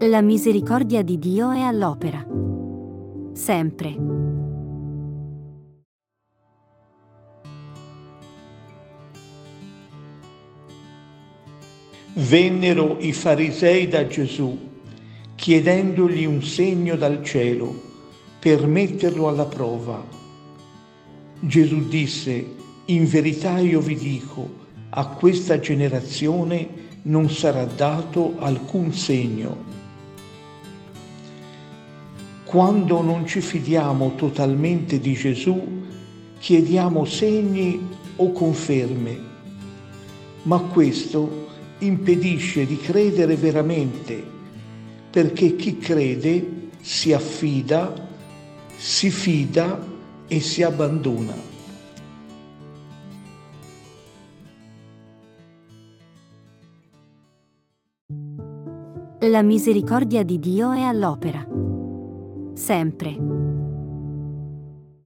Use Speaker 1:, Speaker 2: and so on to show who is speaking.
Speaker 1: La misericordia di Dio è all'opera. Sempre.
Speaker 2: Vennero i farisei da Gesù chiedendogli un segno dal cielo per metterlo alla prova. Gesù disse, in verità io vi dico, a questa generazione non sarà dato alcun segno quando non ci fidiamo totalmente di Gesù, chiediamo segni o conferme, ma questo impedisce di credere veramente, perché chi crede si affida, si fida e si abbandona.
Speaker 1: La misericordia di Dio è all'opera sempre.